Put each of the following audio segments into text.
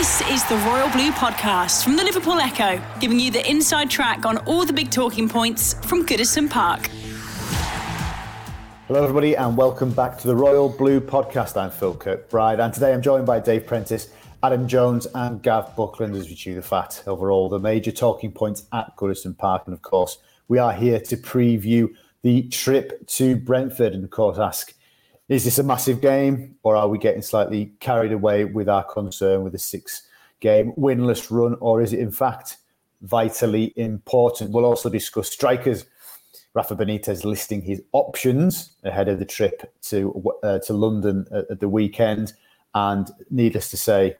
This is the Royal Blue Podcast from the Liverpool Echo, giving you the inside track on all the big talking points from Goodison Park. Hello, everybody, and welcome back to the Royal Blue Podcast. I'm Phil Kirkbride, and today I'm joined by Dave Prentice, Adam Jones, and Gav Buckland as we chew the fat over all the major talking points at Goodison Park. And of course, we are here to preview the trip to Brentford and, of course, ask is this a massive game, or are we getting slightly carried away with our concern with a six game winless run, or is it in fact vitally important? We'll also discuss strikers. Rafa Benitez listing his options ahead of the trip to uh, to London at, at the weekend, and needless to say,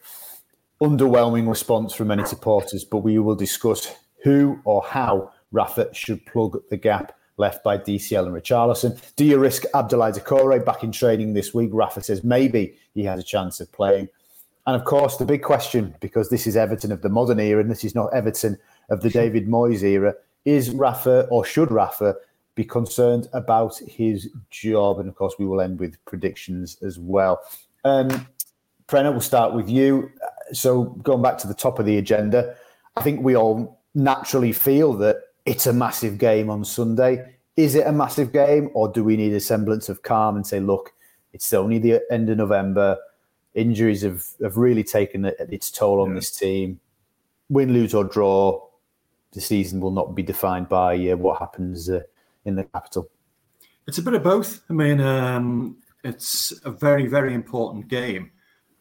underwhelming response from many supporters. But we will discuss who or how Rafa should plug the gap left by DCL and Richarlison. Do you risk Abdoulaye Doucouré back in training this week? Rafa says maybe he has a chance of playing. And of course, the big question, because this is Everton of the modern era and this is not Everton of the David Moyes era, is Rafa or should Rafa be concerned about his job? And of course, we will end with predictions as well. Um, Preno, we'll start with you. So, going back to the top of the agenda, I think we all naturally feel that it's a massive game on Sunday. Is it a massive game, or do we need a semblance of calm and say, look, it's only the end of November. Injuries have, have really taken its toll on yeah. this team. Win, lose, or draw, the season will not be defined by uh, what happens uh, in the capital. It's a bit of both. I mean, um, it's a very, very important game,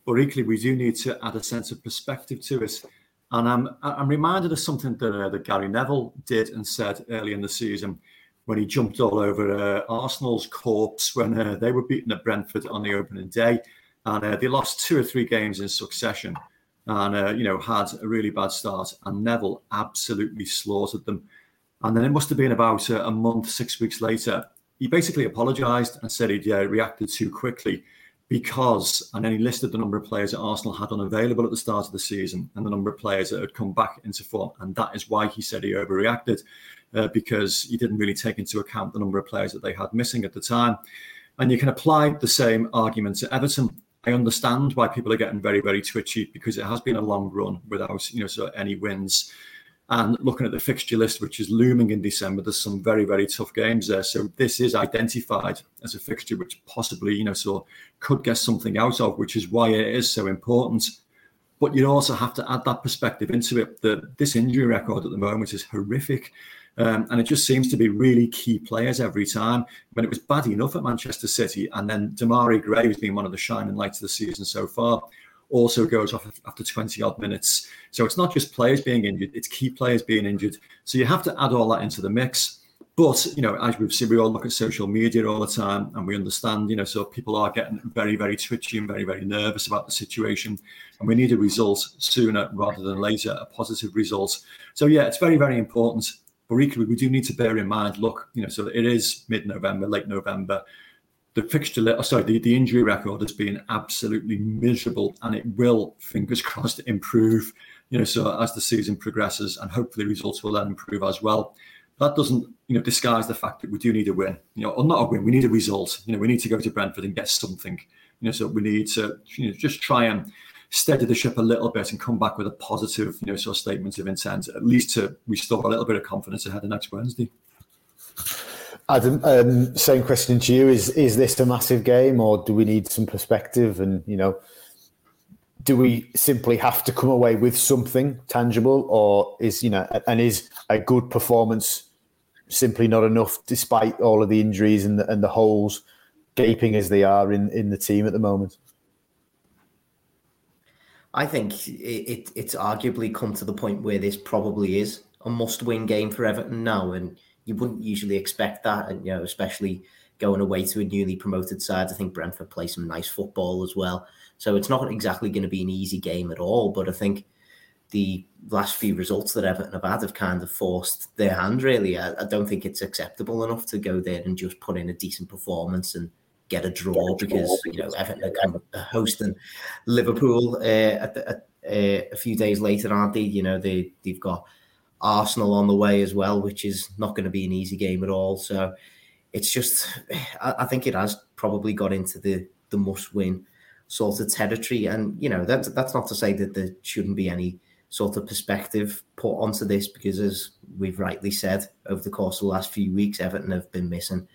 but equally, we do need to add a sense of perspective to it. And I'm I'm reminded of something that, uh, that Gary Neville did and said early in the season when he jumped all over uh, Arsenal's corpse when uh, they were beaten at Brentford on the opening day, and uh, they lost two or three games in succession, and uh, you know had a really bad start. And Neville absolutely slaughtered them. And then it must have been about uh, a month, six weeks later, he basically apologised and said he'd reacted too quickly because, and then he listed the number of players that Arsenal had unavailable at the start of the season and the number of players that had come back into form. And that is why he said he overreacted, uh, because he didn't really take into account the number of players that they had missing at the time. And you can apply the same argument to Everton. I understand why people are getting very, very twitchy because it has been a long run without, you know, any wins. And looking at the fixture list, which is looming in December, there's some very, very tough games there. So this is identified as a fixture which possibly, you know, could get something out of, which is why it is so important. But you also have to add that perspective into it. That this injury record at the moment is horrific. Um, and it just seems to be really key players every time. When it was bad enough at Manchester City, and then Demarai Gray has been one of the shining lights of the season so far also goes off after 20 odd minutes. So it's not just players being injured, it's key players being injured. So you have to add all that into the mix. But, you know, as we've seen, we all look at social media all the time and we understand, you know, so people are getting very, very twitchy and very, very nervous about the situation. And we need a result sooner rather than later, a positive result. So, yeah, it's very, very important. But equally, we do need to bear in mind look, you know, so it is mid November, late November the fixture, oh, sorry, the, the injury record has been absolutely miserable, and it will, fingers crossed, improve. You know, so as the season progresses, and hopefully results will then improve as well. That doesn't, you know, disguise the fact that we do need a win. You know, or not a win, we need a result. You know, we need to go to Brentford and get something. You know, so we need to, you know, just try and steady the ship a little bit and come back with a positive, you know, sort of statement of intent, at least to restore a little bit of confidence ahead of next Wednesday. Adam, um, same question to you: Is is this a massive game, or do we need some perspective? And you know, do we simply have to come away with something tangible, or is you know, and is a good performance simply not enough, despite all of the injuries and the, and the holes gaping as they are in in the team at the moment? I think it, it it's arguably come to the point where this probably is a must-win game for Everton now, and you wouldn't usually expect that, and you know, especially going away to a newly promoted side. I think Brentford play some nice football as well. So it's not exactly going to be an easy game at all. But I think the last few results that Everton have had have kind of forced their hand, really. I, I don't think it's acceptable enough to go there and just put in a decent performance and get a draw because, you know, Everton are hosting Liverpool uh, at the, at, uh, a few days later, aren't they? You know, they, they've got Arsenal on the way as well, which is not going to be an easy game at all. So it's just, I, think it has probably got into the, the must win sort of territory. And, you know, that's, that's not to say that there shouldn't be any sort of perspective put onto this because, as we've rightly said, over the course of the last few weeks, Everton have been missing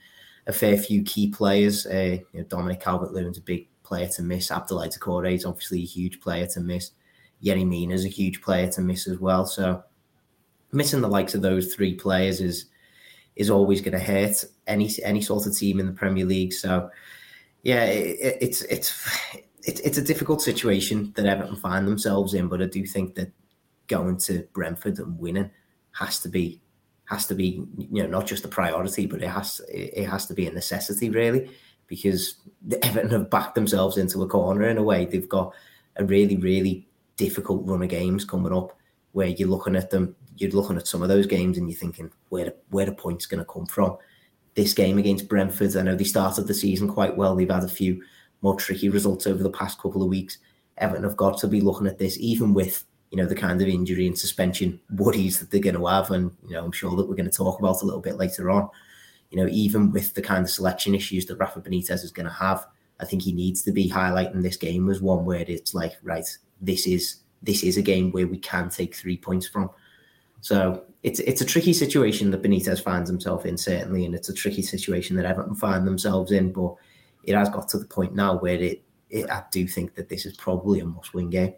a fair few key players. Uh, you know, Dominic Calvert-Lewin's a big player to miss. Abdoulaye Doucouré is obviously a huge player to miss. Yerry Mina is a huge player to miss as well. So missing the likes of those three players is is always going to hurt any any sort of team in the Premier League. So yeah, it, it's it's it's it's a difficult situation that Everton find themselves in. But I do think that going to Brentford and winning has to be has to be you know not just a priority, but it has it has to be a necessity really because Everton have backed themselves into a corner in a way. They've got a really really difficult run of games coming up where you're looking at them, you're looking at some of those games and you're thinking where where the points going to come from. This game against Brentford, I know they started the season quite well. They've had a few more tricky results over the past couple of weeks. Everton have got to be looking at this, even with you know the kind of injury and suspension worries that they're going to have, and you know I'm sure that we're going to talk about a little bit later on. You know, even with the kind of selection issues that Rafa Benitez is going to have, I think he needs to be highlighting this game as one where it's like, right, this is this is a game where we can take three points from. So it's it's a tricky situation that Benitez finds himself in, certainly, and it's a tricky situation that Everton find themselves in. But it has got to the point now where it, it I do think that this is probably a must-win game.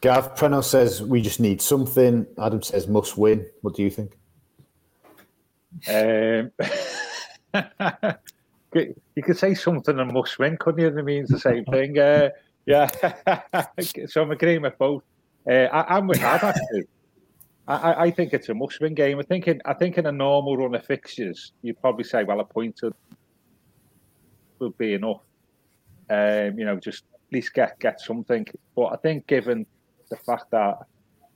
Gav Preno says we just need something. Adam says must win. What do you think? Um, you could say something and must win, couldn't you? It means the same thing. Uh, yeah. so I'm agreeing with both. Uh, I, am with that actually. I, I think it's a must-win game. I think in I think in a normal run of fixtures, you'd probably say, well, a point would be enough. Um, you know, just at least get get something. But I think given the fact that, I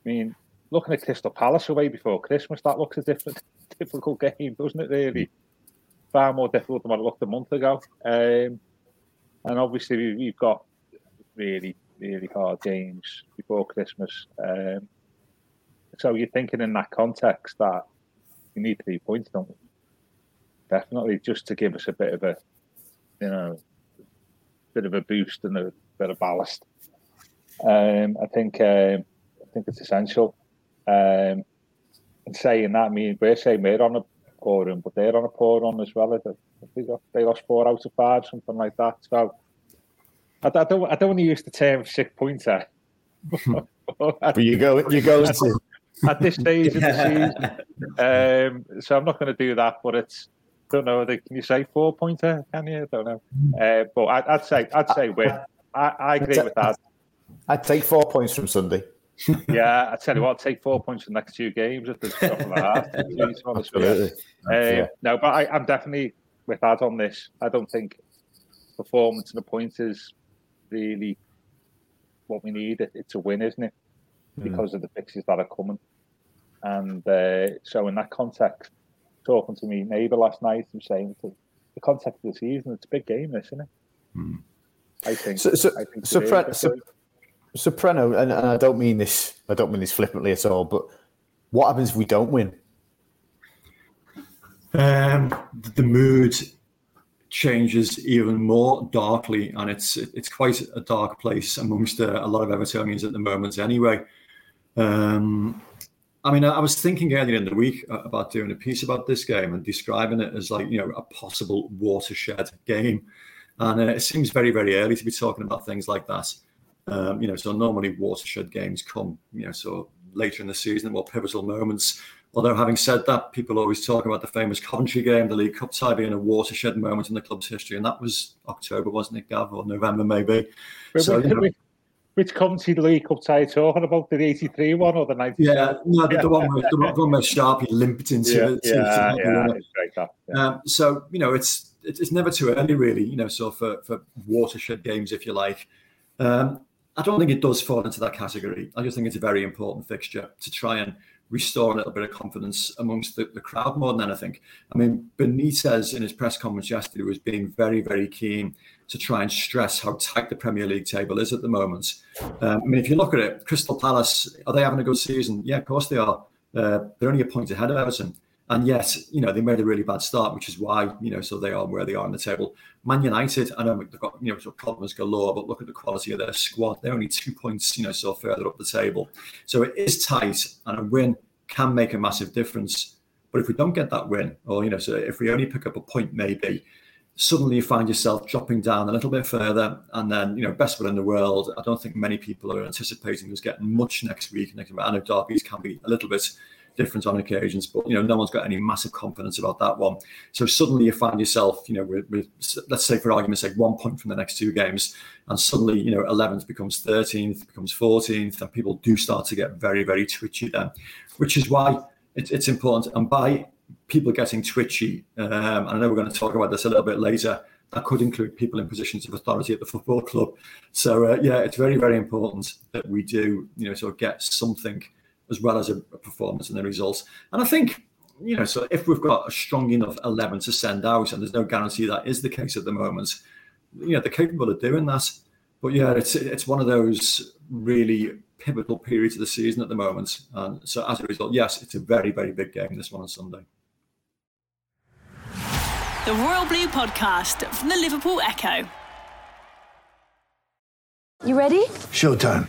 mean, looking at Crystal Palace away before Christmas, that looks a different, difficult game, doesn't it? Really, far more difficult than what it looked a month ago. Um, and obviously, we've got really, really hard games before Christmas. Um, so you're thinking in that context that you need three points, don't? Definitely, just to give us a bit of a, you know, bit of a boost and a bit of ballast. Um, I think um, I think it's essential. Um, and saying that, I mean, we're saying we're on a poor run, but they're on a poor run as well. They, they lost four out of five, something like that. So I, I don't I don't want to use the term sick pointer. but you go you go into at this stage of the season. Um, so I'm not going to do that, but it's don't know. Can you say four pointer? Can you? I don't know. Uh, but I, would say I'd say we're. I, I agree with that. I'd take four points from Sunday. yeah, I tell you what, I'd take four points from the next two games if there's something like that. Absolutely. Uh, no, but I, am definitely with Ad on this. I don't think performance and the points is really what we need. It, it's a win, isn't it? Because mm. of the fixes that are coming. And uh, so, in that context, talking to me neighbour last night, I'm saying the context of the season, it's a big game, isn't it? Mm. I think. So, so, I think so, Soprano, and, and I don't mean this, I don't mean this flippantly at all, but what happens if we don't win? Um, the mood changes even more darkly, and it's it's quite a dark place amongst uh, a lot of Evertonians at the moment. Anyway, um, I mean, I was thinking earlier in the week about doing a piece about this game and describing it as like you know a possible watershed game, and uh, it seems very very early to be talking about things like that. Um, you know, so normally watershed games come, you know, so later in the season, more pivotal moments. Although, having said that, people always talk about the famous Coventry game, the League Cup tie being a watershed moment in the club's history, and that was October, wasn't it, Gav, or November maybe? so, we, you know, we, which County League Cup tie talking about? The 83 one or the 90? Yeah, no, the, the one where the one where Sharpie limped into Yeah, to, yeah, yeah. Yeah. Um, so you know, it's it's it's never too early, really. You know, so for for watershed games, if you like, um, I don't think it does fall into that category. I just think it's a very important fixture to try and restore a little bit of confidence amongst the, the crowd more than anything. I mean, Benitez in his press conference yesterday was being very, very keen to try and stress how tight the Premier League table is at the moment. Um, I mean, if you look at it, Crystal Palace, are they having a good season? Yeah, of course they are. Uh, they're only a point ahead of Everton. And yet, you know, they made a really bad start, which is why, you know, so they are where they are on the table. Man United, I know they've got, you know, problems galore, but look at the quality of their squad. They're only two points, you know, so further up the table. So it is tight, and a win can make a massive difference. But if we don't get that win, or, you know, so if we only pick up a point, maybe, suddenly you find yourself dropping down a little bit further. And then, you know, best will in the world. I don't think many people are anticipating us getting much next week. Next, I know derbies can be a little bit different on occasions, but you know, no one's got any massive confidence about that one. So suddenly you find yourself, you know, with, with let's say for argument's sake, one point from the next two games, and suddenly you know, 11th becomes 13th, becomes 14th, and people do start to get very, very twitchy then, which is why it's, it's important. And by people getting twitchy, um, and I know we're going to talk about this a little bit later. That could include people in positions of authority at the football club. So uh, yeah, it's very, very important that we do, you know, sort of get something as well as a, a performance and the results. And I think, you know, so if we've got a strong enough 11 to send out, and there's no guarantee that is the case at the moment, you know, they're capable of doing that. But yeah, it's it's one of those really pivotal periods of the season at the moment. And so as a result, yes, it's a very, very big game, this one on Sunday. The Royal Blue Podcast from the Liverpool Echo. You ready? Showtime.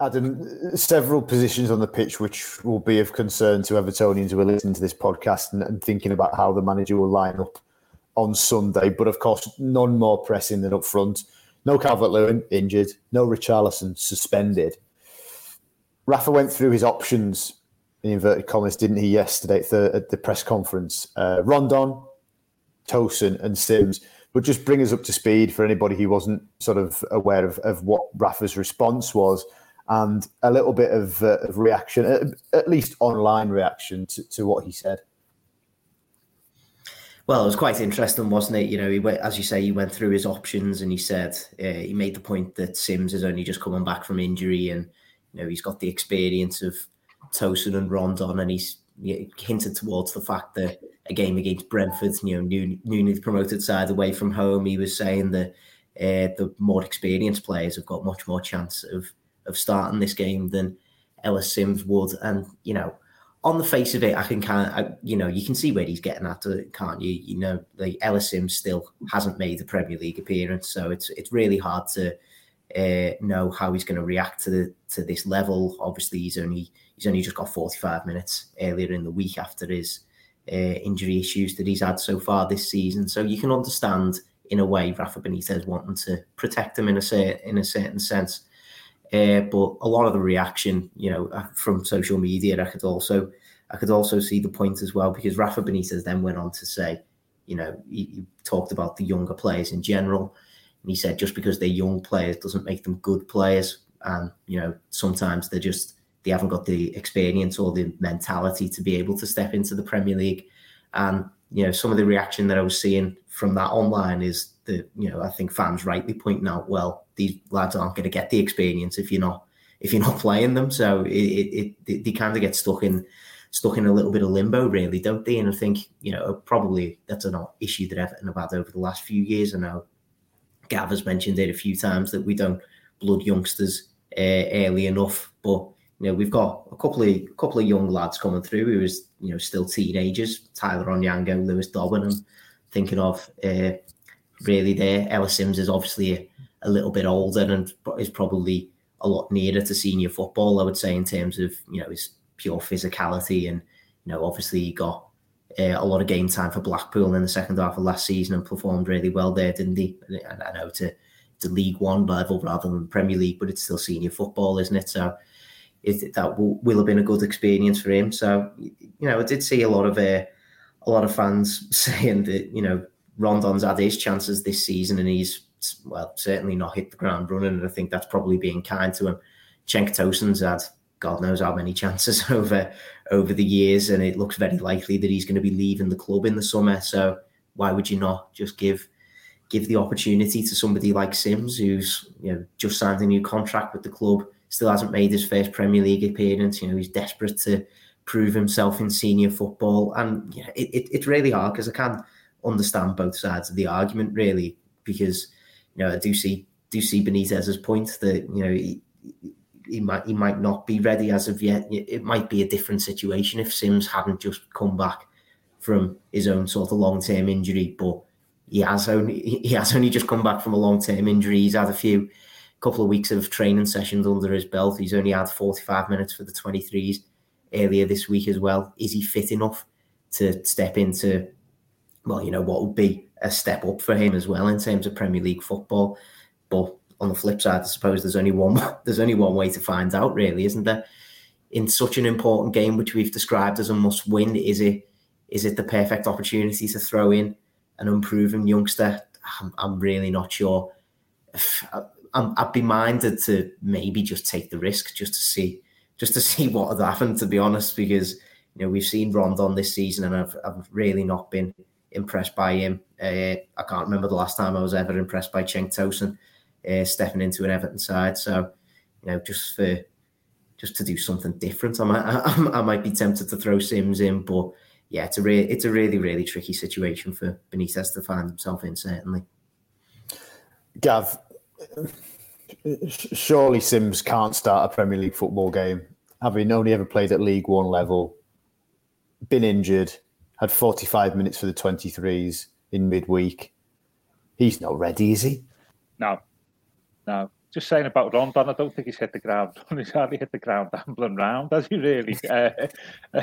Adam, several positions on the pitch which will be of concern to Evertonians who are listening to this podcast and, and thinking about how the manager will line up on Sunday. But of course, none more pressing than up front. No Calvert Lewin injured, no Richarlison suspended. Rafa went through his options in inverted commas, didn't he, yesterday at the, at the press conference? Uh, Rondon, Tosun, and Sims. But just bring us up to speed for anybody who wasn't sort of aware of, of what Rafa's response was and a little bit of, uh, of reaction, at, at least online reaction to, to what he said. Well, it was quite interesting, wasn't it? You know, he went, as you say, he went through his options and he said uh, he made the point that Sims is only just coming back from injury, and you know he's got the experience of Tosin and Rondon, and he's hinted towards the fact that a game against Brentford, you know, new, newly promoted side away from home, he was saying that uh, the more experienced players have got much more chance of of starting this game than Ellis Sims would, and you know on the face of it, I can kind of, you know, you can see where he's getting at, can't you? You know, the Ellis Sims still hasn't made the Premier League appearance, so it's it's really hard to uh, know how he's going to react to the to this level. Obviously, he's only he's only just got forty five minutes earlier in the week after his uh, injury issues that he's had so far this season. So you can understand, in a way, Rafa Benitez wanting to protect him in a certain in a certain sense. Uh, but a lot of the reaction, you know, uh, from social media, I could also, I could also see the point as well because Rafa Benitez then went on to say, you know, he, he talked about the younger players in general, and he said just because they're young players doesn't make them good players, and you know sometimes they're just they haven't got the experience or the mentality to be able to step into the Premier League, and you know some of the reaction that I was seeing from that online is that you know I think fans rightly pointing out, well, these lads aren't going to get the experience if you're not if you're not playing them. So it, it, it they kind of get stuck in stuck in a little bit of limbo, really, don't they? And I think you know probably that's an issue that Everton have had over the last few years. I know Gav has mentioned it a few times that we don't blood youngsters uh, early enough, but you know we've got a couple of a couple of young lads coming through who is you know still teenagers. Tyler Onyango, Lewis Dobbin. I'm thinking of uh, really there. Ellis Sims is obviously a, little bit older and is probably a lot nearer to senior football. I would say in terms of you know his pure physicality and you know obviously he got uh, a lot of game time for Blackpool in the second half of last season and performed really well there, didn't he? And I know to to League One level rather than Premier League, but it's still senior football, isn't it? So it, that will, will have been a good experience for him. So you know, I did see a lot of uh, a lot of fans saying that you know Rondon's had his chances this season and he's well certainly not hit the ground running, and I think that's probably being kind to him. Cenk Tosun's had God knows how many chances over over the years, and it looks very likely that he's going to be leaving the club in the summer. So why would you not just give give the opportunity to somebody like Sims, who's you know just signed a new contract with the club, still hasn't made his first Premier League appearance. You know he's desperate to prove himself in senior football, and yeah, it, it, it's really hard because I can't understand both sides of the argument really because you know I do see do see Benitez's point that you know. He, he might he might not be ready as of yet. It might be a different situation if Sims hadn't just come back from his own sort of long term injury, but he has only he has only just come back from a long term injury. He's had a few couple of weeks of training sessions under his belt. He's only had 45 minutes for the 23s earlier this week as well. Is he fit enough to step into well, you know, what would be a step up for him as well in terms of Premier League football? But on the flip side, I suppose there's only one there's only one way to find out, really, isn't there? In such an important game, which we've described as a must-win, is it is it the perfect opportunity to throw in an unproven youngster? I'm, I'm really not sure. i would be minded to maybe just take the risk, just to see, just to see what had happened. To be honest, because you know we've seen Rondon this season, and I've I've really not been impressed by him. Uh, I can't remember the last time I was ever impressed by Cenk Tosun uh, stepping into an Everton side. So, you know, just for just to do something different, I might I, I might be tempted to throw Sims in, but yeah, it's a re- it's a really really tricky situation for Benitez to find himself in. Certainly, Gav. Surely Sims can't start a Premier League football game, having only ever played at League One level, been injured, had 45 minutes for the 23s in midweek. He's not ready, is he? No, no, just saying about Rondon, I don't think he's hit the ground. He's hardly hit the ground ambling round, has he really? uh,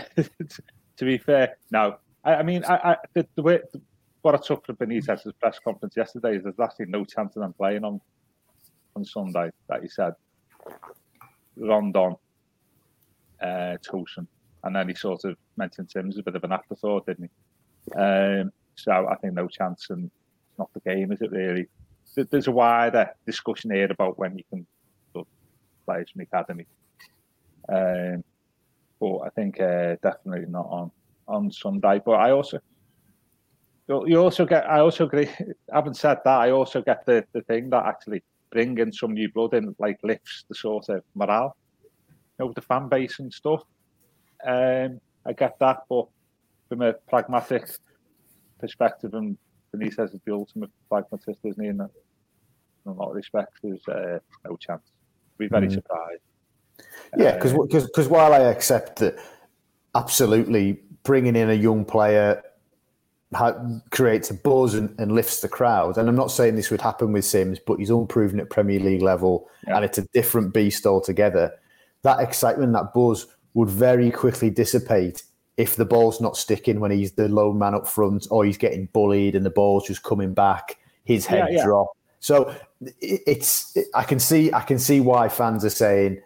to be fair, no. I, I mean, I, I, the, the way what I took from Benitez's press conference yesterday is there's actually no chance of them playing on on Sunday. That he said, Rondon, uh, Tosun, and then he sort of mentioned Sims a bit of an afterthought, didn't he? Um, so I think no chance, and it's not the game, is it really? there's a wider discussion here about when you can put players from the academy. Um, but I think uh, definitely not on on Sunday. But I also you also get I also agree. Having said that, I also get the, the thing that actually bringing some new blood in like lifts the sort of morale, you know, the fan base and stuff. Um, I get that, but from a pragmatic perspective and Benitez is the ultimate pragmatist, isn't he? In, in a lot of respects, there's uh, no chance. Be very mm. surprised. Yeah, because uh, because while I accept that, absolutely bringing in a young player creates a buzz and, and, lifts the crowd. And I'm not saying this would happen with Sims, but he's unproven at Premier League level, yeah. and it's a different beast altogether. That excitement, that buzz, would very quickly dissipate if the ball's not sticking when he's the lone man up front or he's getting bullied and the ball's just coming back, his head yeah, yeah. drop. So it's I can see I can see why fans are saying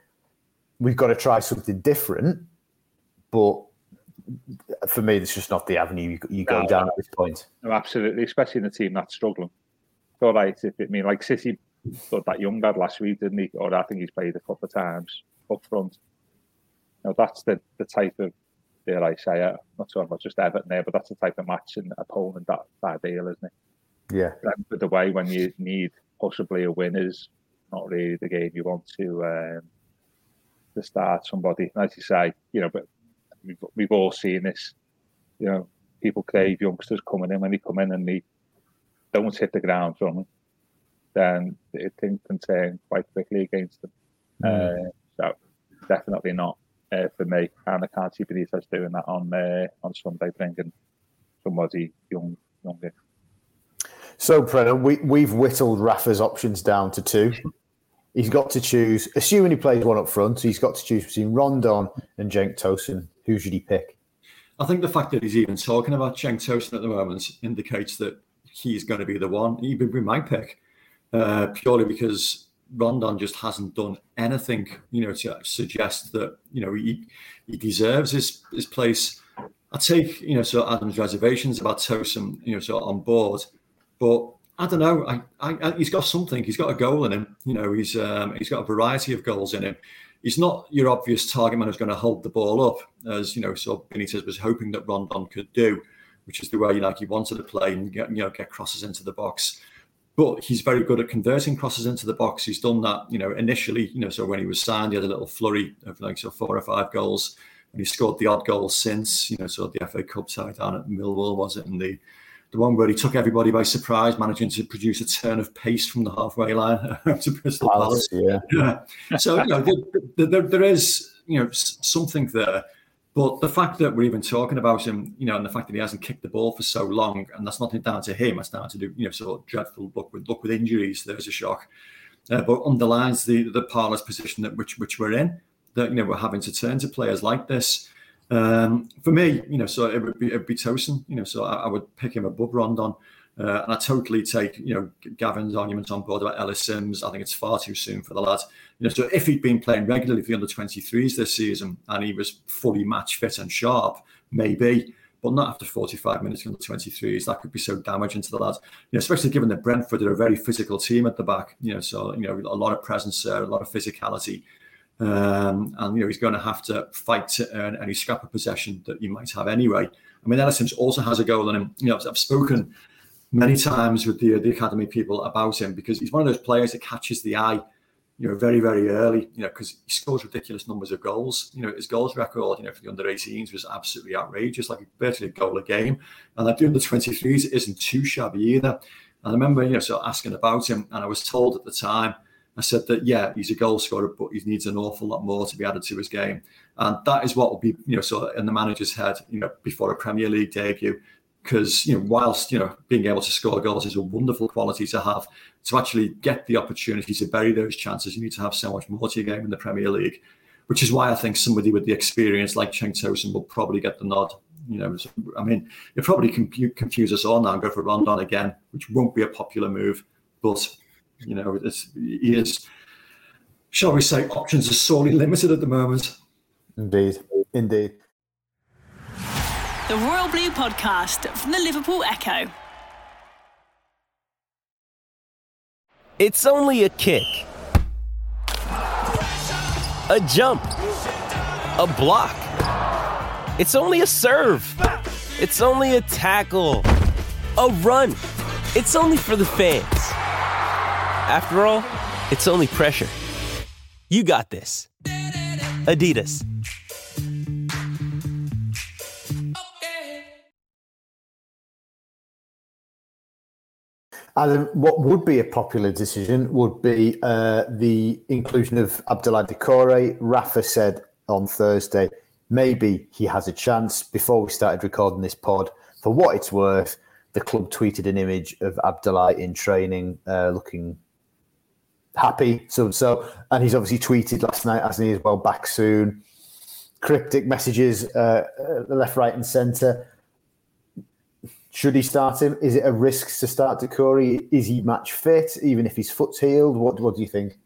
we've got to try something different, but for me, it's just not the avenue you, you go no, down at this point. No, absolutely, especially in a team that's struggling. So, like, if it mean like City got that young lad last week, didn't he? Or I think he's played a couple of times up front. Know, that's the the type of dare I say it, not talking about just Everton there, but that's the type of match and opponent that that deal, isn't it? Yeah. But the way when you need possibly a win is not really the game you want to um, to start somebody. As you say, you know, but we've, we've all seen this. You know, people crave youngsters coming in when they come in and they don't hit the ground running, then it can turn quite quickly against them. Mm. Uh, so definitely not uh, for me, and I can't see Benitez doing that on uh, on Sunday, bringing somebody young younger. So, Brennan, we, we've whittled Rafa's options down to two. He's got to choose, assuming he plays one up front, he's got to choose between Rondon and Cenk Tosun. Who should he pick? I think the fact that he's even talking about Cenk Tosun at the moment indicates that he's going to be the one. He would be my pick, uh, purely because Rondon just hasn't done anything, you know, to suggest that you know he he deserves his his place. I take you know so Adam's reservations about Tosun, you know, so on board, but I don't know. I, I, he's got something. He's got a goal in him. You know, he's um, he's got a variety of goals in him. He's not your obvious target man who's going to hold the ball up, as you know. So Benitez was hoping that Rondon could do, which is the way you like he wanted to play and get you know get crosses into the box but he's very good at converting crosses into the box. He's done that, you know, initially, you know, so when he was signed, he had a little flurry of like so four or five goals, and he scored the odd goal since, you know, so the FA Cup tie down at Millwall was it, and the the one where he took everybody by surprise, managing to produce a turn of pace from the halfway line to Crystal Palace. Yeah. yeah. So you know, there, there, there is you know something there. But the fact that we're even talking about him, you know, and the fact that he hasn't kicked the ball for so long, and that's nothing down to him, it's down to do, you know, sort of dreadful luck with luck with injuries. There's a shock, uh, but underlines the the parlous position that which which we're in. That you know we're having to turn to players like this. Um, for me, you know, so it would be it'd be Tosun, you know, so I, I would pick him above Rondon. Uh, and I totally take, you know, Gavin's argument on board about Ellis Sims. I think it's far too soon for the lad. You know, so if he'd been playing regularly for the under 23s this season and he was fully match fit and sharp, maybe, but not after 45 minutes under 23s. That could be so damaging to the lads. You know, especially given that Brentford are a very physical team at the back. You know, so you know a lot of presence there, a lot of physicality. Um, and you know he's going to have to fight to earn any scrap of possession that you might have anyway. I mean, Ellis also has a goal in him. You know, I've spoken many times with the the academy people about him because he's one of those players that catches the eye, you know, very very early. You know, because he scores ridiculous numbers of goals. You know, his goals record, you know, for the under 18s was absolutely outrageous, like virtually a goal a game. And like the under 23s isn't too shabby either. And I remember, you know, so asking about him, and I was told at the time. I said that yeah, he's a goal scorer, but he needs an awful lot more to be added to his game, and that is what will be you know so in the manager's head, you know, before a Premier League debut because you know whilst you know being able to score goals is a wonderful quality to have to actually get the opportunity to bury those chances you need to have so much more to your game in the Premier League which is why I think somebody with the experience like Cenk Tosun will probably get the nod you know. I mean it probably confuse us all now and go for Rondon again which won't be a popular move but you know it's, he is shall we say options are sorely limited at the moment. Indeed. Indeed the Royal Blue Podcast from the Liverpool Echo. It's only a kick, a jump, a block. It's only a serve. It's only a tackle, a run. It's only for the fans. After all, it's only pressure. You got this. Adidas. Adam, what would be a popular decision would be uh, the inclusion of Abdoulaye Doucouré. Rafa said on Thursday, maybe he has a chance. Before we started recording this pod, for what it's worth, the club tweeted an image of Abdoulaye in training, uh, looking happy, so and so. And he's obviously tweeted last night, hasn't he, as well, back soon. Cryptic messages, uh, uh left, right, and centre. Should he start him? Is it a risk to start Doucouré? Is he match fit, even if his foot's healed? What What do you think?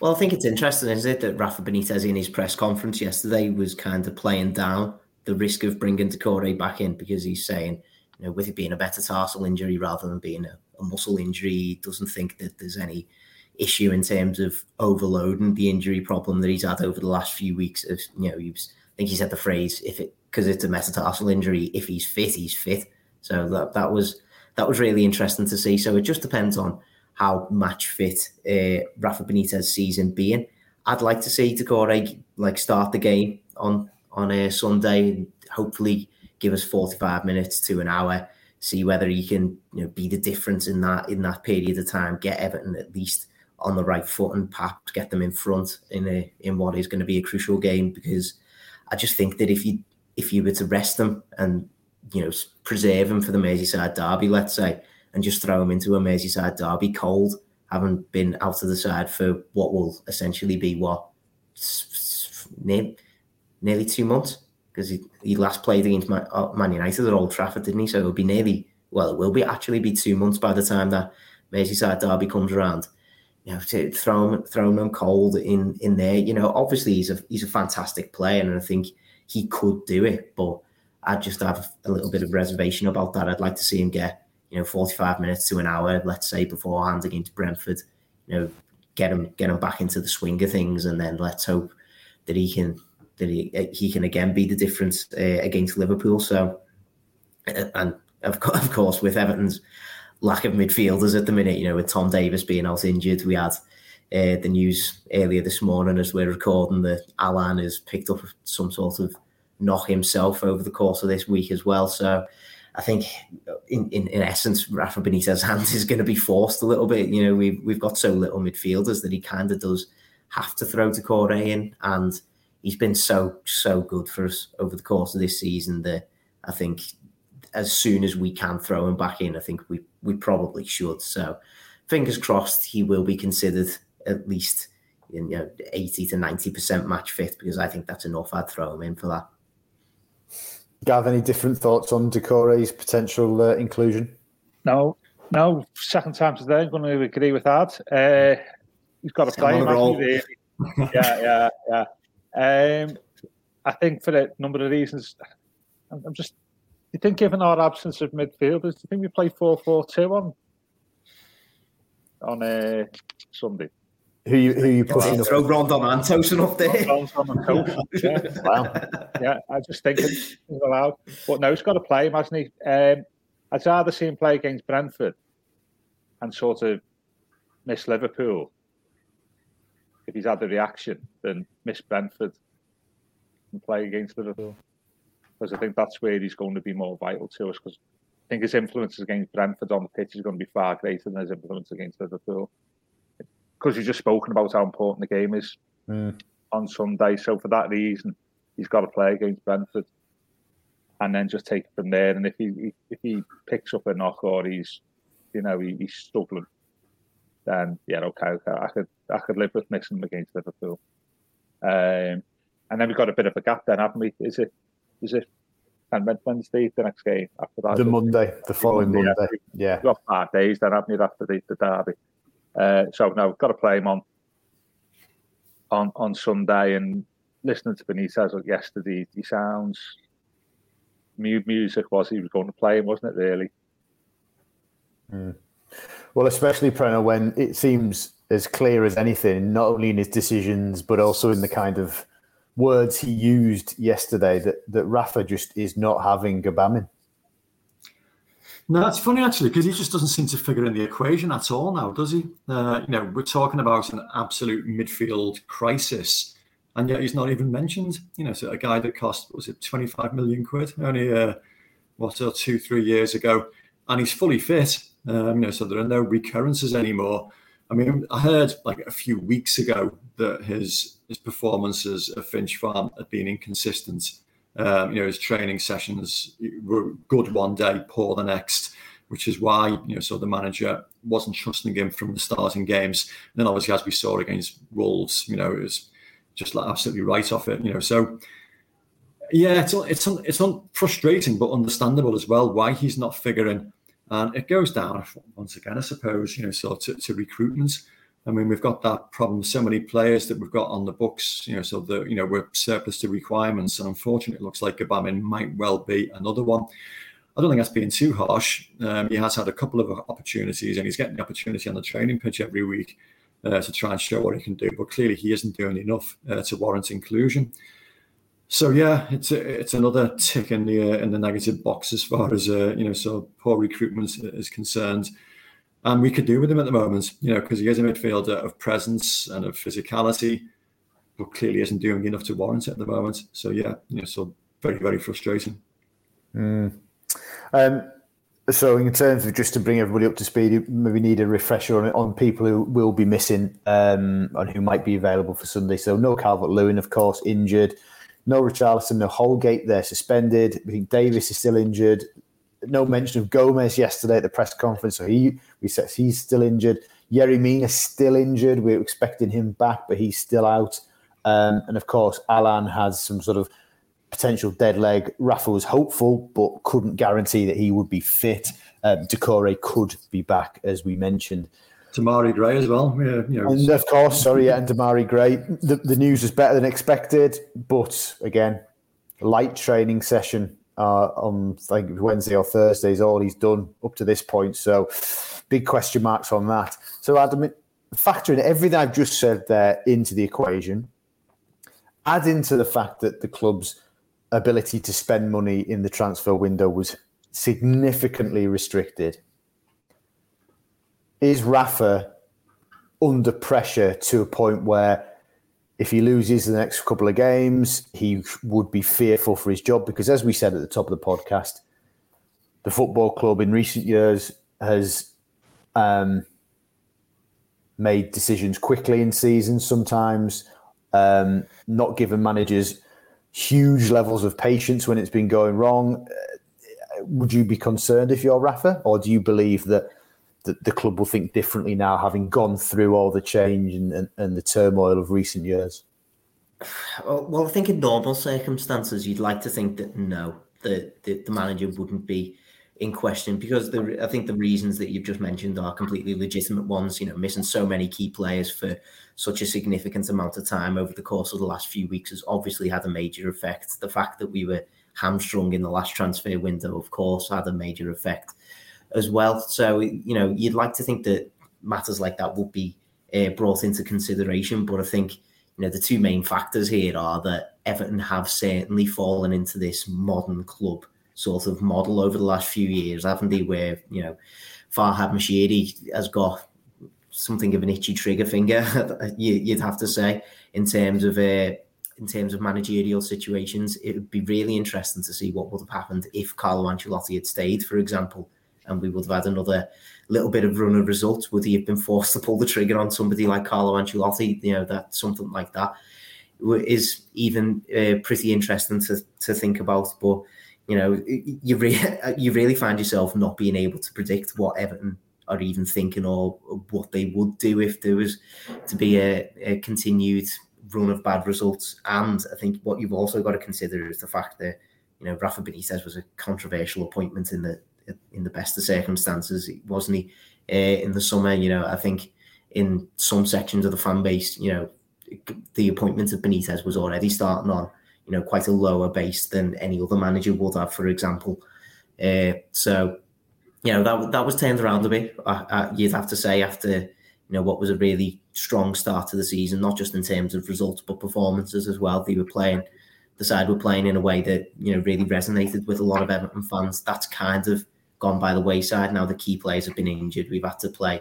Well, I think it's interesting, isn't it, that Rafa Benitez in his press conference yesterday was kind of playing down the risk of bringing Doucouré back in because he's saying, you know, with it being a metatarsal injury rather than being a, a muscle injury, he doesn't think that there's any issue in terms of overloading the injury problem that he's had over the last few weeks. Of you know, he was, I think he said the phrase, "If it because it's a metatarsal injury, if he's fit, he's fit." So that that was that was really interesting to see. So it just depends on how match fit uh, Rafa Benitez sees him being. I'd like to see Doucouré like start the game on on a Sunday and hopefully give us 45 minutes to an hour, see whether he can you know be the difference in that in that period of time, get Everton at least on the right foot and perhaps get them in front in a in what is going to be a crucial game because I just think that if you if you were to rest them and you know, preserve him for the Merseyside derby, let's say, and just throw him into a Merseyside derby cold, having been out of the side for what will essentially be what nearly two months because he, he last played against Man, uh, Man United at Old Trafford, didn't he? So it'll be nearly well, it will be actually be two months by the time that Merseyside derby comes around. You know, to throw him throw him cold in in there. You know, obviously he's a he's a fantastic player, and I think he could do it, but I just have a little bit of reservation about that. I'd like to see him get you know 45 minutes to an hour, let's say, beforehand against Brentford. You know, get him get him back into the swing of things, and then let's hope that he can that he he can again be the difference uh, against Liverpool. So, uh, and of, of course, with Everton's lack of midfielders at the minute, you know, with Tom Davies being out injured, we had uh, the news earlier this morning as we're recording that Allan has picked up some sort of knock himself over the course of this week as well. So I think in, in, in essence, Rafa Benitez's hands is going to be forced a little bit. You know, we've, we've got so little midfielders that he kind of does have to throw Doucouré in. And he's been so, so good for us over the course of this season that I think as soon as we can throw him back in, I think we, we probably should. So fingers crossed he will be considered at least in you know 80 to 90% match fit because I think that's enough. I'd throw him in for that. Gav, any different thoughts on Doucouré's potential uh, inclusion? No, no. Second time today, I'm going to agree with that. Uh, he's got to play. Really. yeah, yeah, yeah. Um, I think for a number of reasons, I'm, I'm just. You think, given our absence of midfielders, do you think we play 4 4 2 on on uh, Sunday? Who you who you pushing? Throw Rondon and Tosun up there. yeah. wow. Yeah, I just think it's allowed. But no, he's got to play, hasn't he? Um, I'd rather see him play against Brentford and sort of miss Liverpool if he's had the reaction than miss Brentford and play against Liverpool. Because I think that's where he's going to be more vital to us. Because I think his influence against Brentford on the pitch is going to be far greater than his influence against Liverpool because you've just spoken about how important the game is mm. on Sunday. So for that reason, he's got to play against Brentford, and then just take it from there. And if he if he picks up a knock or he's you know he, he's struggling, then yeah, okay, okay, I could I could live with missing him against Liverpool. Um, and then we've got a bit of a gap then, haven't we? Is it is it and Wednesday the next game after that? The Monday, the following Monday. Monday. Yeah, yeah. got five days then, haven't you, after the, the derby? Uh, so we've got to play him on on on Sunday. And listening to Benitez yesterday, he sounds music was he was going to play him, wasn't it? Really. Mm. Well, especially Preno when it seems as clear as anything, not only in his decisions but also in the kind of words he used yesterday that that Rafa just is not having Gbamin. No, it's funny actually because he just doesn't seem to figure in the equation at all now, does he? Uh, you know, we're talking about an absolute midfield crisis, and yet he's not even mentioned. You know, so a guy that cost was it twenty five million quid only uh, what uh, two three years ago, and he's fully fit. Um, you know, so there are no recurrences anymore. I mean, I heard like a few weeks ago that his his performances at Finch Farm had been inconsistent. Um, you know, his training sessions were good one day, poor the next, which is why you know so the manager wasn't trusting him from the starting games. And then obviously, as we saw against Wolves, you know, it was just like absolutely right off it. You know, so yeah, it's it's it's frustrating but understandable as well why he's not figuring. And it goes down once again, I suppose, you know, so to, to recruitment. I mean, we've got that problem. So many players that we've got on the books, you know, so the you know we're surplus to requirements, and unfortunately, it looks like Gbamin might well be another one. I don't think that's being too harsh. Um, he has had a couple of opportunities, and he's getting the opportunity on the training pitch every week uh, to try and show what he can do. But clearly, he isn't doing enough uh, to warrant inclusion. So yeah, it's a, it's another tick in the uh, in the negative box as far as uh, you know. So poor recruitment is concerned and we could do with him at the moment, you know, because he is a midfielder of presence and of physicality, but clearly isn't doing enough to warrant it at the moment. So yeah, you know, so very very frustrating. Mm. Um, so in terms of just to bring everybody up to speed, maybe need a refresher on on people who will be missing um, and who might be available for Sunday. So no Calvert Lewin, of course, injured. No Richarlison, no Holgate, they're suspended. I think Davies is still injured. No mention of Gomes yesterday at the press conference. So he we said he's still injured. Yerry Mina still injured. We are expecting him back, but he's still out. Um, and of course, Allan has some sort of potential dead leg. Rafa was hopeful, but couldn't guarantee that he would be fit. Um, Doucouré could be back, as we mentioned. Demarai Gray as well. Yeah, you know, and of course, sorry, yeah, and Demarai Gray. The, the news was better than expected, but again, light training session uh, on think Wednesday or Thursday is all he's done up to this point. So, big question marks on that. So, Adam, factoring everything I've just said there into the equation, add into the fact that the club's ability to spend money in the transfer window was significantly restricted. Is Rafa under pressure to a point where if he loses the next couple of games, he would be fearful for his job because, as we said at the top of the podcast, the football club in recent years has um, made decisions quickly in seasons, sometimes um, not given managers huge levels of patience when it's been going wrong. Uh, would you be concerned if you're Rafa, or do you believe that? That the club will think differently now, having gone through all the change and, and, and the turmoil of recent years? Well, well, I think in normal circumstances, you'd like to think that no, the, the, the manager wouldn't be in question because the, I think the reasons that you've just mentioned are completely legitimate ones. You know, missing so many key players for such a significant amount of time over the course of the last few weeks has obviously had a major effect. The fact that we were hamstrung in the last transfer window, of course, had a major effect as well. So you know, you'd like to think that matters like that would be uh, brought into consideration, but I think you know the two main factors here are that Everton have certainly fallen into this modern club sort of model over the last few years, haven't they? Where you know Farhad Moshiri has got something of an itchy trigger finger, you'd have to say, in terms of uh, in terms of managerial situations. It would be really interesting to see what would have happened if Carlo Ancelotti had stayed, for example and we would have had another little bit of run of results. Would he have been forced to pull the trigger on somebody like Carlo Ancelotti? You know, that something like that is even uh, pretty interesting to, to think about. But you know, you re- you really find yourself not being able to predict what Everton are even thinking or what they would do if there was to be a, a continued run of bad results. And I think what you've also got to consider is the fact that you know Rafa Benitez was a controversial appointment in the in the best of circumstances, wasn't he? Uh, in the summer, you know, I think in some sections of the fan base, you know, the appointment of Benitez was already starting on, you know, quite a lower base than any other manager would have, for example. Uh, so, you know, that that was turned around a bit. Uh, uh, you'd have to say after, you know, what was a really strong start to the season, not just in terms of results but performances as well. They were playing, the side were playing in a way that you know really resonated with a lot of Everton fans. That's kind of gone by the wayside. Now the key players have been injured. We've had to play,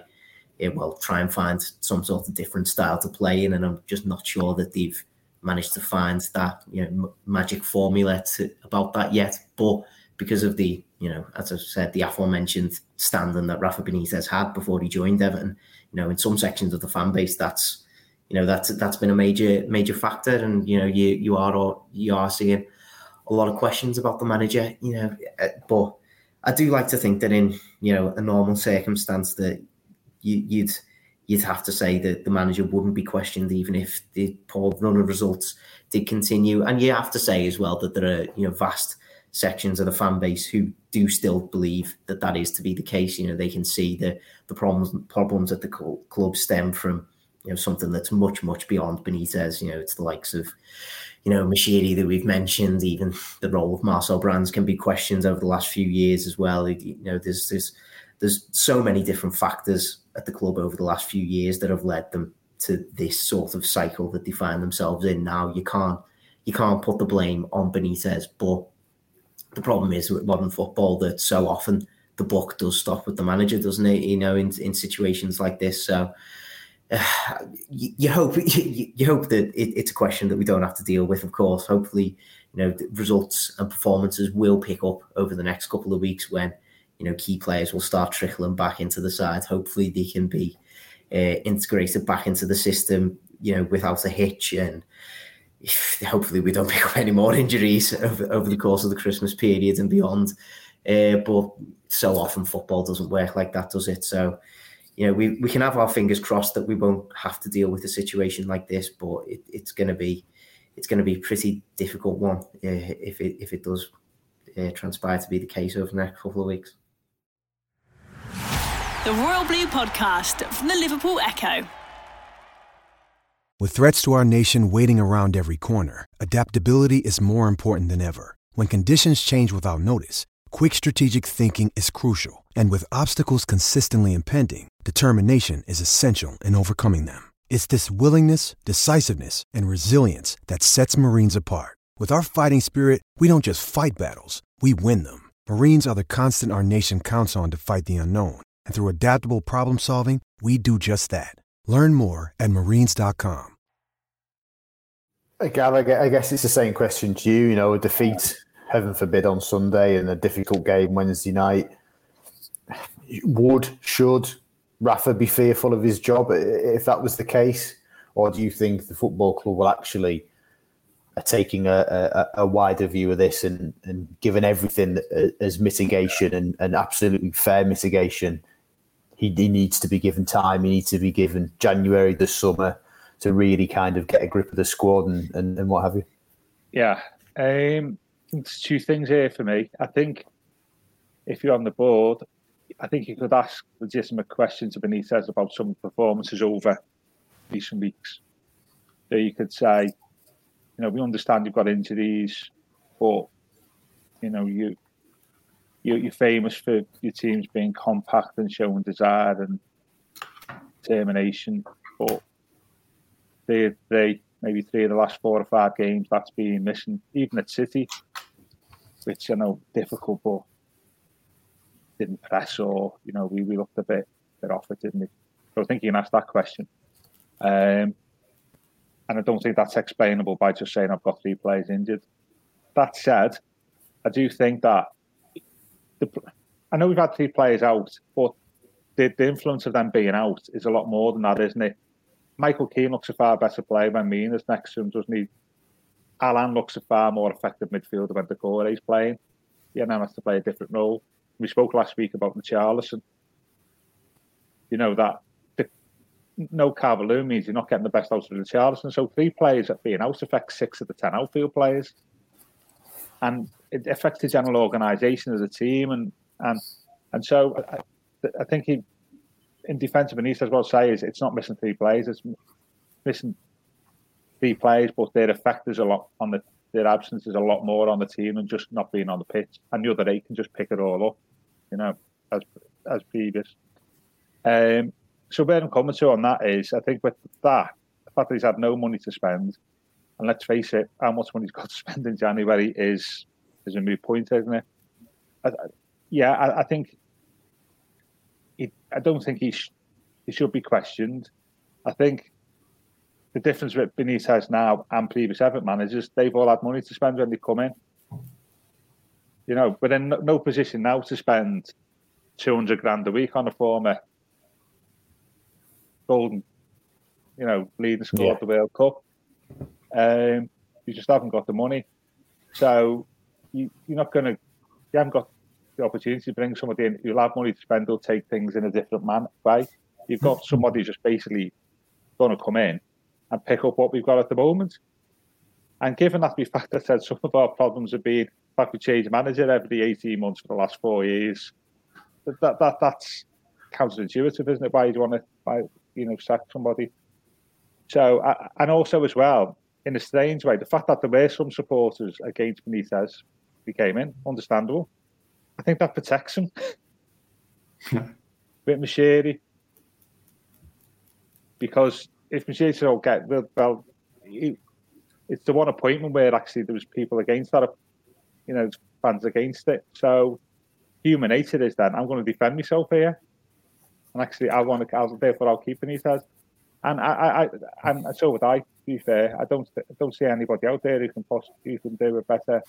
yeah, well, try and find some sort of different style to play in, and I'm just not sure that they've managed to find that you know m- magic formula to, about that yet. But because of the you know, as I said, the aforementioned standing that Rafa Benitez had before he joined Everton, you know, in some sections of the fan base, that's you know that's that's been a major major factor, and you know you you are you are seeing a lot of questions about the manager, you know, eh, but I do like to think that in you know a normal circumstance that you, you'd you'd have to say that the manager wouldn't be questioned even if the poor run of results did continue. And you have to say as well that there are you know vast sections of the fan base who do still believe that that is to be the case. You know they can see the the problems problems at the club stem from you know something that's much much beyond Benitez. You know it's the likes of you know, Moshiri that we've mentioned, even the role of Marcel Brands can be questioned over the last few years as well. You know, there's there's there's so many different factors at the club over the last few years that have led them to this sort of cycle that they find themselves in now. You can't you can't put the blame on Benitez, but the problem is with modern football that so often the buck does stop with the manager, doesn't it? You know, in in situations like this. So you, you, hope you, you hope that it, it's a question that we don't have to deal with. Of course, hopefully, you know, results and performances will pick up over the next couple of weeks when you know key players will start trickling back into the side. Hopefully, they can be uh, integrated back into the system, you know, without a hitch and. Hopefully, we don't pick up any more injuries over, over the course of the Christmas period and beyond. Uh, but so often football doesn't work like that, does it? So, you know, we, we can have our fingers crossed that we won't have to deal with a situation like this, but it, it's going to be it's going to be a pretty difficult one uh, if it if it does uh, transpire to be the case over the next couple of weeks. The Royal Blue Podcast from the Liverpool Echo. With threats to our nation waiting around every corner, adaptability is more important than ever. When conditions change without notice, quick strategic thinking is crucial. And with obstacles consistently impending, determination is essential in overcoming them. It's this willingness, decisiveness, and resilience that sets Marines apart. With our fighting spirit, we don't just fight battles, we win them. Marines are the constant our nation counts on to fight the unknown. And through adaptable problem solving, we do just that. Learn more at marines.com. Gav, I guess it's the same question to you. You know, a defeat, heaven forbid, on Sunday and a difficult game Wednesday night. Would, should Rafa be fearful of his job if that was the case? Or do you think the football club will actually are taking a, a, a, wider view of this and, and given everything as mitigation and, and absolutely fair mitigation? He, he needs to be given time. He needs to be given January, the summer, to really kind of get a grip of the squad and, and, and what have you. Yeah. Um, there's two things here for me. I think if you're on the board, I think you could ask legitimate questions to Benitez about some performances over recent weeks. So you could say, you know, we understand you've got injuries, but you know, you you're famous for your teams being compact and showing desire and determination. But they, they maybe three of the last four or five games that's been missing, even at City, which I know difficult, but didn't press or you know we, we looked a bit bit off it, didn't we? So I think you can ask that question. Um, and I don't think that's explainable by just saying I've got three players injured. That said, I do think that the, I know we've had three players out, but the, the influence of them being out is a lot more than that, isn't it? Michael Keane looks a far better player than me, when Mina's next to him, doesn't he? Allan looks a far more effective midfielder when Doucouré is playing. Yeah, now has to play a different role. We spoke last week about Richarlison. You know that the, no Calvert means you're not getting the best out of Richarlison. So three players that being out affects six of the ten outfield players, and it affects the general organisation as a team. And and and so I, I think he, in defence of Benitez, what I'll say is it's not missing three players. It's missing three players, but their effect is a lot on the their absence is a lot more on the team than just not being on the pitch. And the other eight can just pick it all up, you know, as as previous. Um, so where I'm coming to on that is, I think with that, the fact that he's had no money to spend, and let's face it, how much money he's got to spend in January is is a moot point, isn't it? I, yeah, I, I think. He, I don't think he sh- he should be questioned. I think the difference with Benitez now and previous Everton managers, they've all had money to spend when they come in. You know, but in no position now to spend 200 grand a week on a former golden, you know, leading squad yeah. the World Cup. Um, you just haven't got the money. So you, you're not going to, you haven't got the opportunity to bring somebody in who'll have money to spend, who'll take things in a different man, way. You've got somebody just basically going to come in and pick up what we've got at the moment. And given that we fact that said some of our problems have been fact we change manager every 18 months for the last four years, that, that, that that's counterintuitive, isn't it? Why do you want to, why, you know, sack somebody? So, and also as well, in a strange way, the fact that there were some supporters against Benitez who came in, understandable. I think that protects him. With Moshiri. Because if Mercedes don't get well, well it's the one appointment where actually there was people against that, you know, fans against it. So human nature is then I'm going to defend myself here, and actually I want to. I'll, therefore, I'll keep Benitez, and I, I, I, so would I. To be fair, I don't, I don't see anybody out there who can possibly who can do a better,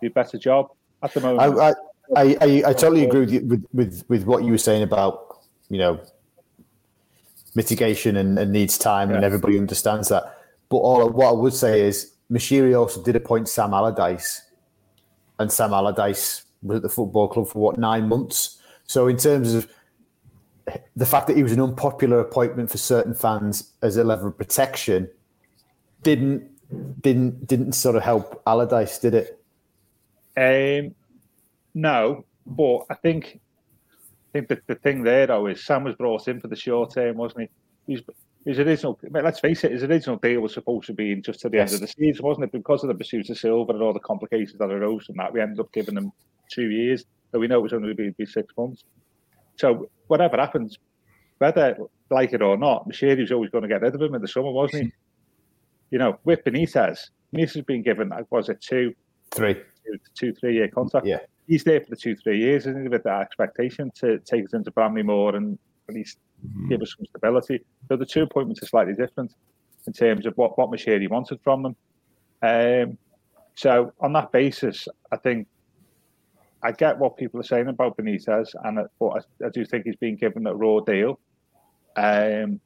do a better job at the moment. I, I, I, I totally agree with, you, with with with what you were saying about you know mitigation and, and needs time, yeah. and everybody understands that. But all what I would say is, Moshiri also did appoint Sam Allardyce, and Sam Allardyce was at the football club for what nine months. So in terms of the fact that he was an unpopular appointment for certain fans as a level of protection, didn't didn't didn't sort of help Allardyce, did it? Um, no, but I think think that the thing there though is Sam was brought in for the short term, wasn't he? He's, his original, let's face it, his original deal was supposed to be just to the yes. end of the season, wasn't it? Because of the pursuit of Silva and all the complications that arose from that, we ended up giving him two years. So we know it was only going to be, six months. So whatever happens, whether like it or not, Moshiri was always going to get rid of him in the summer, wasn't he? you know, with Benitez, Benitez has been given, was it two, three, two, two three year contract? Yeah. He's there for the two, three years, isn't he, with that expectation to take us into Bramley-Moore and at least mm-hmm. give us some stability. So the two appointments are slightly different in terms of what, what Moshiri wanted from them. Um, so on that basis, I think I get what people are saying about Benitez, and but I, I do think he's been given a raw deal. Um,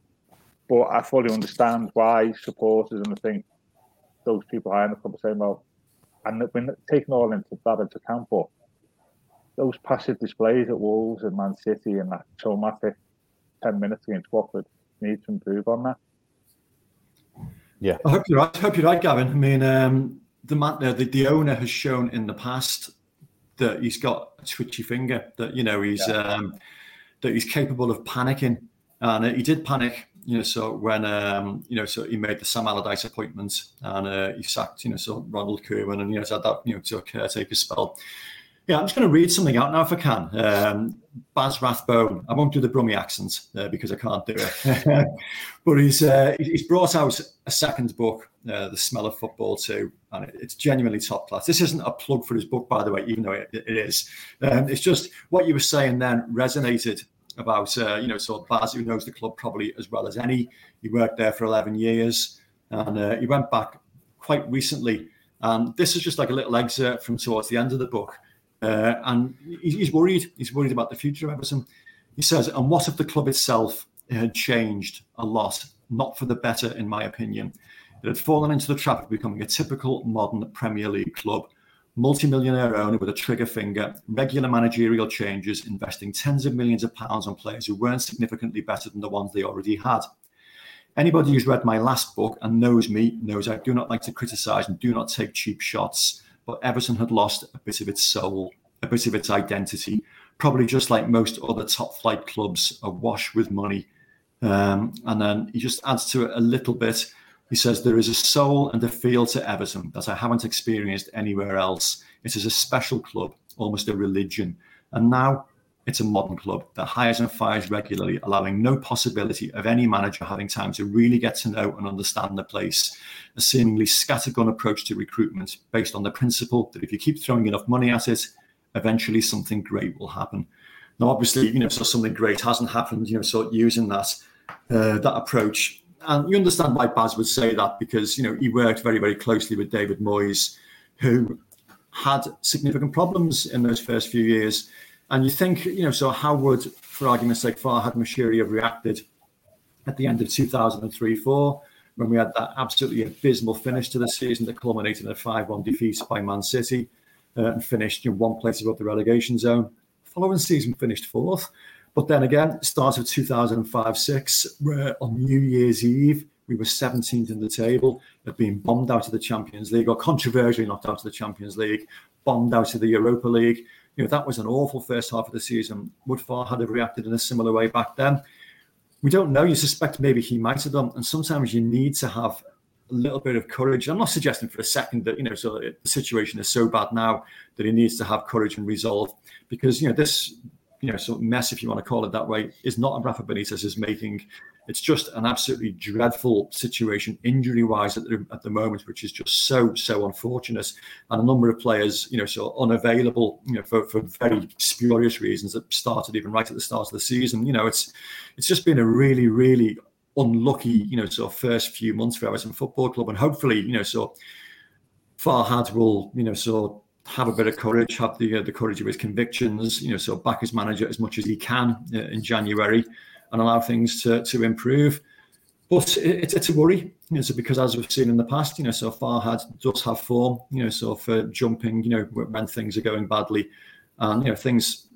but I fully understand why supporters and I think those people high in the club are saying, well, and when taking all into that into account, but those passive displays at Wolves and Man City and that traumatic 10 minutes against Watford need to improve on that. Yeah. I hope you're right. I hope you're right, Gavin. I mean, um, the, man, the, the owner has shown in the past that he's got a twitchy finger, that, you know, he's, yeah. um, that he's capable of panicking. And uh, he did panic you know, so when um, you know, so he made the Sam Allardyce appointment and uh, he sacked, you know, so Ronald Koeman and you know, so had that, you know, to a caretaker spell. Yeah, I'm just going to read something out now if I can. Um, Baz Rathbone. I won't do the Brummy accent uh, because I can't do it. but he's uh, he's brought out a second book, uh, The Smell of Football too, and it's genuinely top class. This isn't a plug for his book, by the way, even though it, it is. Um, it's just what you were saying then resonated about, uh, you know, so Baz, who knows the club probably as well as any. He worked there for 11 years and uh, he went back quite recently. And this is just like a little excerpt from towards the end of the book. Uh, and he's worried. He's worried about the future of Everton. He says, and what if the club itself had changed a lot, not for the better, in my opinion? It had fallen into the trap of becoming a typical modern Premier League club multi-millionaire owner with a trigger finger, regular managerial changes, investing tens of millions of pounds on players who weren't significantly better than the ones they already had. Anybody who's read my last book and knows me knows I do not like to criticise and do not take cheap shots, but Everton had lost a bit of its soul, a bit of its identity, probably just like most other top flight clubs, awash with money. Um, and then he just adds to it a little bit he says, There is a soul and a feel to Everton that I haven't experienced anywhere else. It is a special club, almost a religion. And now it's a modern club that hires and fires regularly, allowing no possibility of any manager having time to really get to know and understand the place. A seemingly scattergun approach to recruitment based on the principle that if you keep throwing enough money at it, eventually something great will happen. Now, obviously, you know, so something great hasn't happened, you know, so using that uh, that approach and you understand why Baz would say that because you know he worked very very closely with David Moyes, who had significant problems in those first few years. And you think, you know, so how would, for argument's sake, Farhad Moshiri have reacted at the end of 2003-4 when we had that absolutely abysmal finish to the season that culminated in a 5-1 defeat by Man City uh, and finished in one place above the relegation zone. Following season finished fourth. But then again, start of 2005 6, where on New Year's Eve, we were 17th in the table, had been bombed out of the Champions League, or controversially knocked out of the Champions League, bombed out of the Europa League. You know, that was an awful first half of the season. Would Farhad have reacted in a similar way back then? We don't know. You suspect maybe he might have done. And sometimes you need to have a little bit of courage. I'm not suggesting for a second that, you know, so uh, the situation is so bad now that he needs to have courage and resolve because, you know, this you know, sort of mess, if you want to call it that way, is not a Rafa Benitez is making. It's just an absolutely dreadful situation, injury-wise, at the, at the moment, which is just so so unfortunate. And a number of players, you know, so unavailable, you know, for, for very spurious reasons that started even right at the start of the season. You know, it's it's just been a really really unlucky, you know, sort of first few months for Everton Football Club, and hopefully, you know, so Farhad will, you know, so have a bit of courage, have the uh, the courage of his convictions, you know, so back his manager as much as he can uh, in January and allow things to, to improve. But it, it's a worry, you know, so because as we've seen in the past, you know, so Farhad does have form, you know, so for jumping, you know, when things are going badly. and you know things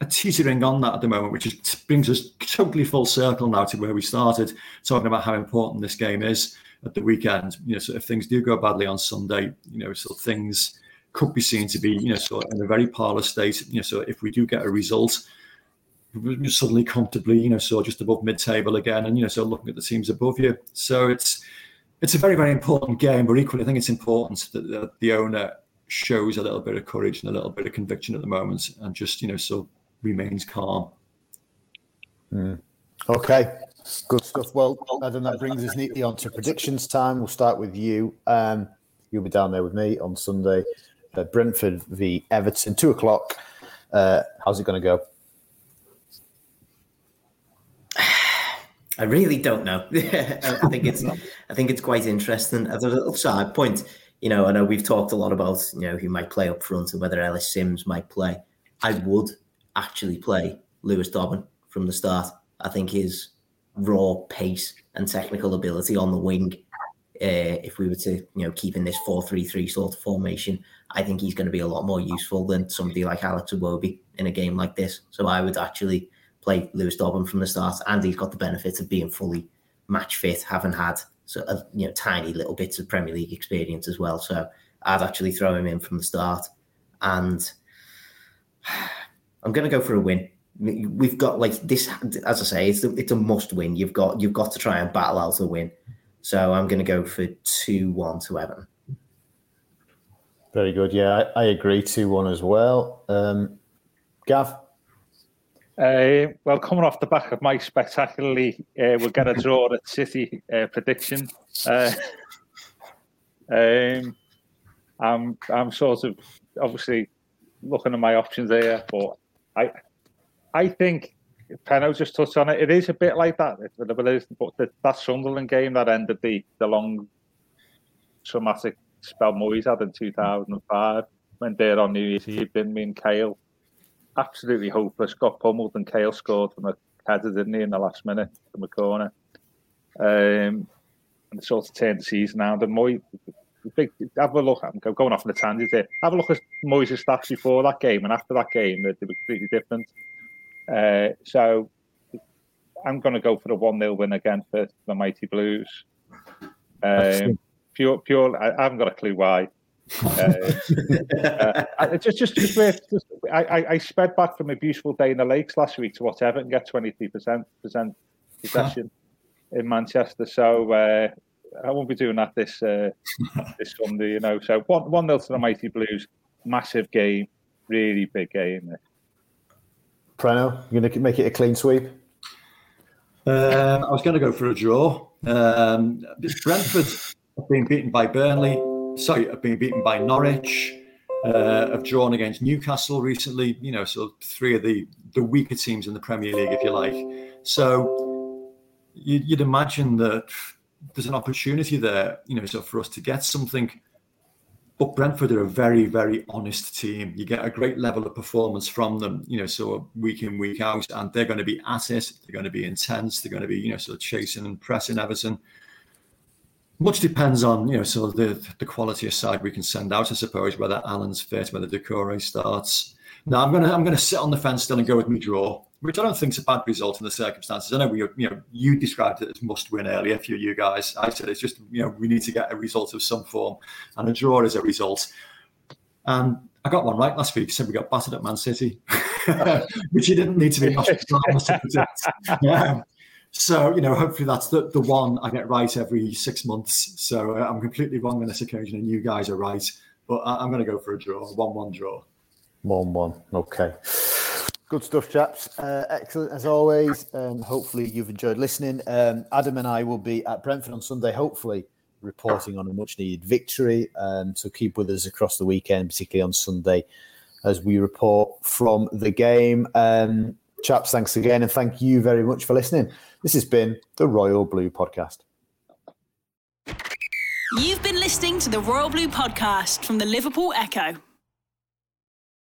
are teetering on that at the moment, which is, brings us totally full circle now to where we started talking about how important this game is at the weekend. You know, so if things do go badly on Sunday, you know, so things could be seen to be, you know, sort of in a very parlous state. You know, so if we do get a result, we're suddenly comfortably, you know, so just above mid-table again, and you know, so looking at the teams above you. So it's it's a very very important game, but equally, I think it's important that the, the owner shows a little bit of courage and a little bit of conviction at the moment, and just you know, so remains calm. Mm. Okay, good stuff. Well, Adam, that brings us neatly on to predictions time. We'll start with you. Um, you'll be down there with me on Sunday. Brentford v Everton, two o'clock. Uh, how's it going to go? I really don't know. I think it's I think it's quite interesting. As a little side point, you know, I know we've talked a lot about you know who might play up front and whether Ellis Sims might play. I would actually play Lewis Dobbin from the start. I think his raw pace and technical ability on the wing, Uh, if we were to you know keep in this four three three sort of formation, I think he's going to be a lot more useful than somebody like Alex Iwobi in a game like this. So I would actually play Lewis Dobbin from the start, and he's got the benefit of being fully match fit, having had so a, you know tiny little bits of Premier League experience as well. So I'd actually throw him in from the start, and I'm going to go for a win. We've got like this, as I say, it's a, it's a must win. You've got you've got to try and battle out a win. So I'm going to go for two one to Everton. Very good. Yeah, I, I agree. Two one as well. Um, Gav. Uh, well, coming off the back of my spectacularly, uh, we'll get a draw at City uh, prediction. Uh, um, I'm I'm sort of obviously looking at my options there, but I I think Peno just touched on it. It is a bit like that, but, but, is, but the, that Sunderland game that ended the, the long traumatic spell Moyes had in 2005 when there on New Year's Eve, been me and Kale absolutely hopeless, got pummeled and Kale scored from a header, didn't he, in the last minute from a corner. Um, and it sort of turned the season around. And big, have a look, I'm going off on the tangent here, have a look at Moyes' stats before that game and after that game, they were completely different. Uh, so I'm going to go for a 1 0 win again for the Mighty Blues. Um, pure, pure. I, I, haven't got a clue why. uh, uh, just, just, just, just I, I, I, sped back from a beautiful day in the lakes last week to whatever and get 23% possession in Manchester. So uh, I won't be doing that this uh, this Sunday, you know. So one one nil to the Mighty Blues, massive game, really big game. Preno, you going to make it a clean sweep? Um, I was going to go for a draw. Um, Brentford have been beaten by Burnley. Sorry, have been beaten by Norwich. Uh, have drawn against Newcastle recently. You know, so three of the the weaker teams in the Premier League, if you like. So you'd imagine that there's an opportunity there, you know, so for us to get something. But Brentford are a very, very honest team. You get a great level of performance from them, you know, so week in, week out, and they're going to be at it. They're going to be intense. They're going to be, you know, sort of chasing and pressing Everton. Much depends on, you know, so the the quality of side we can send out, I suppose, whether Allan's fit, whether Doucouré starts. Now I'm gonna I'm gonna sit on the fence still and go with me draw which I don't think is a bad result in the circumstances. I know we, you know, you described it as must win earlier for you guys. I said it's just, you know, we need to get a result of some form, and a draw is a result. And I got one right last week. Said we got battered at Man City, which you didn't need to be to predict. Yeah. So, you know, hopefully that's the, the one I get right every six months. So uh, I'm completely wrong on this occasion, and you guys are right. But I, am going to go for a draw, 1 1 draw. 1 1. Okay. Good stuff, chaps. Uh, excellent as always. Um, hopefully, you've enjoyed listening. Um, Adam and I will be at Brentford on Sunday, hopefully, reporting on a much needed victory. Um, so keep with us across the weekend, particularly on Sunday, as we report from the game. Um, chaps, thanks again. And thank you very much for listening. This has been the Royal Blue Podcast. You've been listening to the Royal Blue Podcast from the Liverpool Echo.